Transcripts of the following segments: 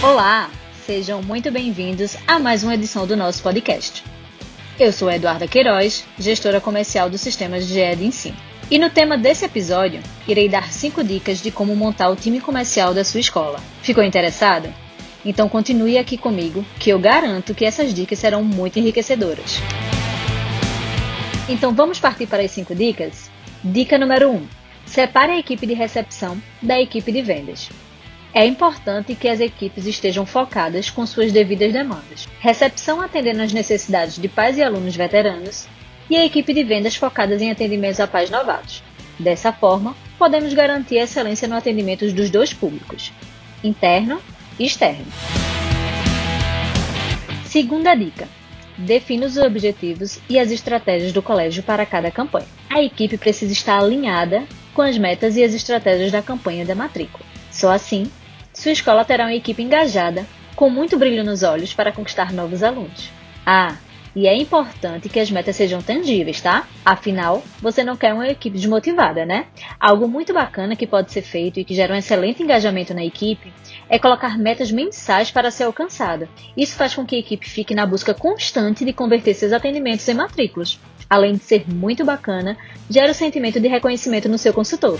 Olá, sejam muito bem-vindos a mais uma edição do nosso podcast. Eu sou Eduarda Queiroz, gestora comercial do Sistemas GE de Ensino. E no tema desse episódio, irei dar 5 dicas de como montar o time comercial da sua escola. Ficou interessado? Então continue aqui comigo, que eu garanto que essas dicas serão muito enriquecedoras. Então vamos partir para as 5 dicas? Dica número 1: um, separe a equipe de recepção da equipe de vendas. É importante que as equipes estejam focadas com suas devidas demandas. Recepção atendendo às necessidades de pais e alunos veteranos e a equipe de vendas focadas em atendimentos a pais novatos. Dessa forma, podemos garantir a excelência no atendimento dos dois públicos, interno e externo. Segunda dica: defina os objetivos e as estratégias do colégio para cada campanha. A equipe precisa estar alinhada com as metas e as estratégias da campanha da matrícula. Só assim, sua escola terá uma equipe engajada, com muito brilho nos olhos para conquistar novos alunos. Ah, e é importante que as metas sejam tangíveis, tá? Afinal, você não quer uma equipe desmotivada, né? Algo muito bacana que pode ser feito e que gera um excelente engajamento na equipe é colocar metas mensais para ser alcançada. Isso faz com que a equipe fique na busca constante de converter seus atendimentos em matrículas. Além de ser muito bacana, gera o sentimento de reconhecimento no seu consultor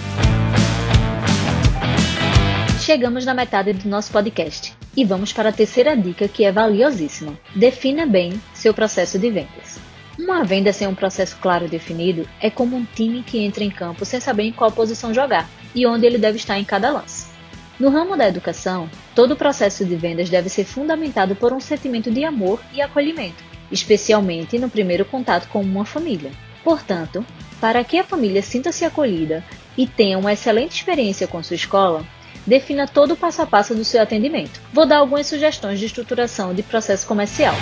chegamos na metade do nosso podcast e vamos para a terceira dica que é valiosíssima. Defina bem seu processo de vendas. Uma venda sem um processo claro e definido é como um time que entra em campo sem saber em qual posição jogar e onde ele deve estar em cada lance. No ramo da educação, todo o processo de vendas deve ser fundamentado por um sentimento de amor e acolhimento, especialmente no primeiro contato com uma família. Portanto, para que a família sinta-se acolhida e tenha uma excelente experiência com sua escola, defina todo o passo a passo do seu atendimento. Vou dar algumas sugestões de estruturação de processo comercial.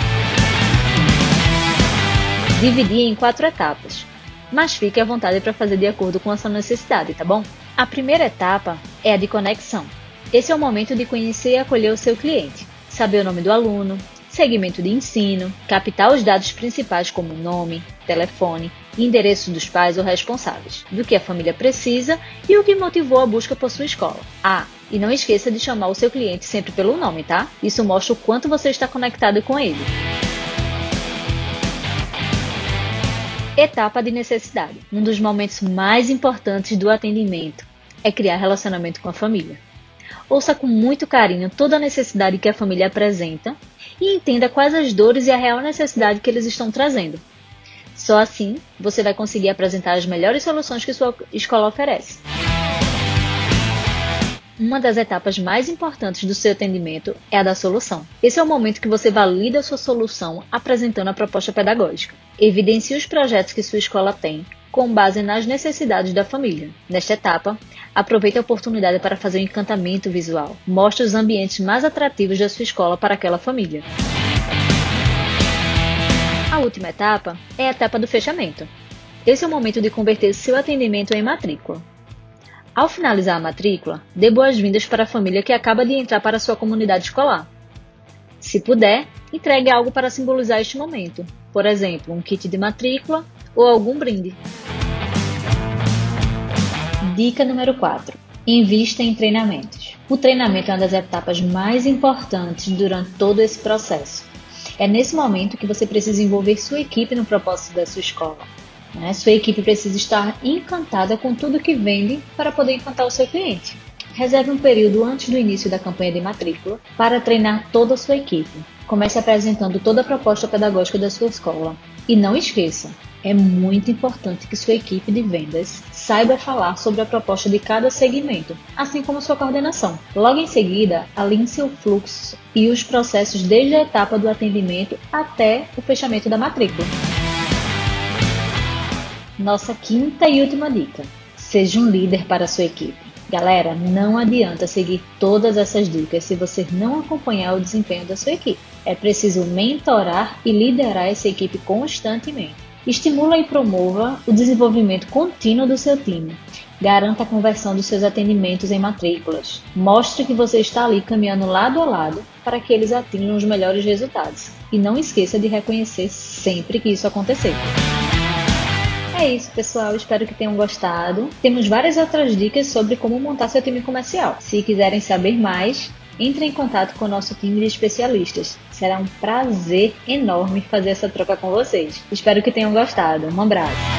Dividir em quatro etapas, mas fique à vontade para fazer de acordo com a sua necessidade, tá bom? A primeira etapa é a de conexão. Esse é o momento de conhecer e acolher o seu cliente, saber o nome do aluno, segmento de ensino, captar os dados principais como nome, telefone, endereço dos pais ou responsáveis, do que a família precisa e o que motivou a busca por sua escola. Ah, e não esqueça de chamar o seu cliente sempre pelo nome, tá? Isso mostra o quanto você está conectado com ele. Etapa de necessidade. Um dos momentos mais importantes do atendimento é criar relacionamento com a família. Ouça com muito carinho toda a necessidade que a família apresenta e entenda quais as dores e a real necessidade que eles estão trazendo. Só assim você vai conseguir apresentar as melhores soluções que sua escola oferece. Uma das etapas mais importantes do seu atendimento é a da solução. Esse é o momento que você valida a sua solução apresentando a proposta pedagógica. Evidencie os projetos que sua escola tem com base nas necessidades da família. Nesta etapa, aproveite a oportunidade para fazer um encantamento visual. Mostre os ambientes mais atrativos da sua escola para aquela família. A última etapa é a etapa do fechamento. Esse é o momento de converter seu atendimento em matrícula. Ao finalizar a matrícula, dê boas-vindas para a família que acaba de entrar para sua comunidade escolar. Se puder, entregue algo para simbolizar este momento, por exemplo, um kit de matrícula ou algum brinde. Dica número 4: Invista em treinamentos. O treinamento é uma das etapas mais importantes durante todo esse processo. É nesse momento que você precisa envolver sua equipe no propósito da sua escola. Né? Sua equipe precisa estar encantada com tudo que vende para poder encantar o seu cliente. Reserve um período antes do início da campanha de matrícula para treinar toda a sua equipe. Comece apresentando toda a proposta pedagógica da sua escola. E não esqueça, é muito importante que sua equipe de vendas saiba falar sobre a proposta de cada segmento, assim como sua coordenação. Logo em seguida, alinhe seu fluxo e os processos desde a etapa do atendimento até o fechamento da matrícula. Nossa quinta e última dica: seja um líder para sua equipe. Galera, não adianta seguir todas essas dicas se você não acompanhar o desempenho da sua equipe. É preciso mentorar e liderar essa equipe constantemente. Estimula e promova o desenvolvimento contínuo do seu time. Garanta a conversão dos seus atendimentos em matrículas. Mostre que você está ali caminhando lado a lado para que eles atinjam os melhores resultados. E não esqueça de reconhecer sempre que isso acontecer. É isso, pessoal. Espero que tenham gostado. Temos várias outras dicas sobre como montar seu time comercial. Se quiserem saber mais, entre em contato com o nosso time de especialistas. Será um prazer enorme fazer essa troca com vocês. Espero que tenham gostado. Um abraço.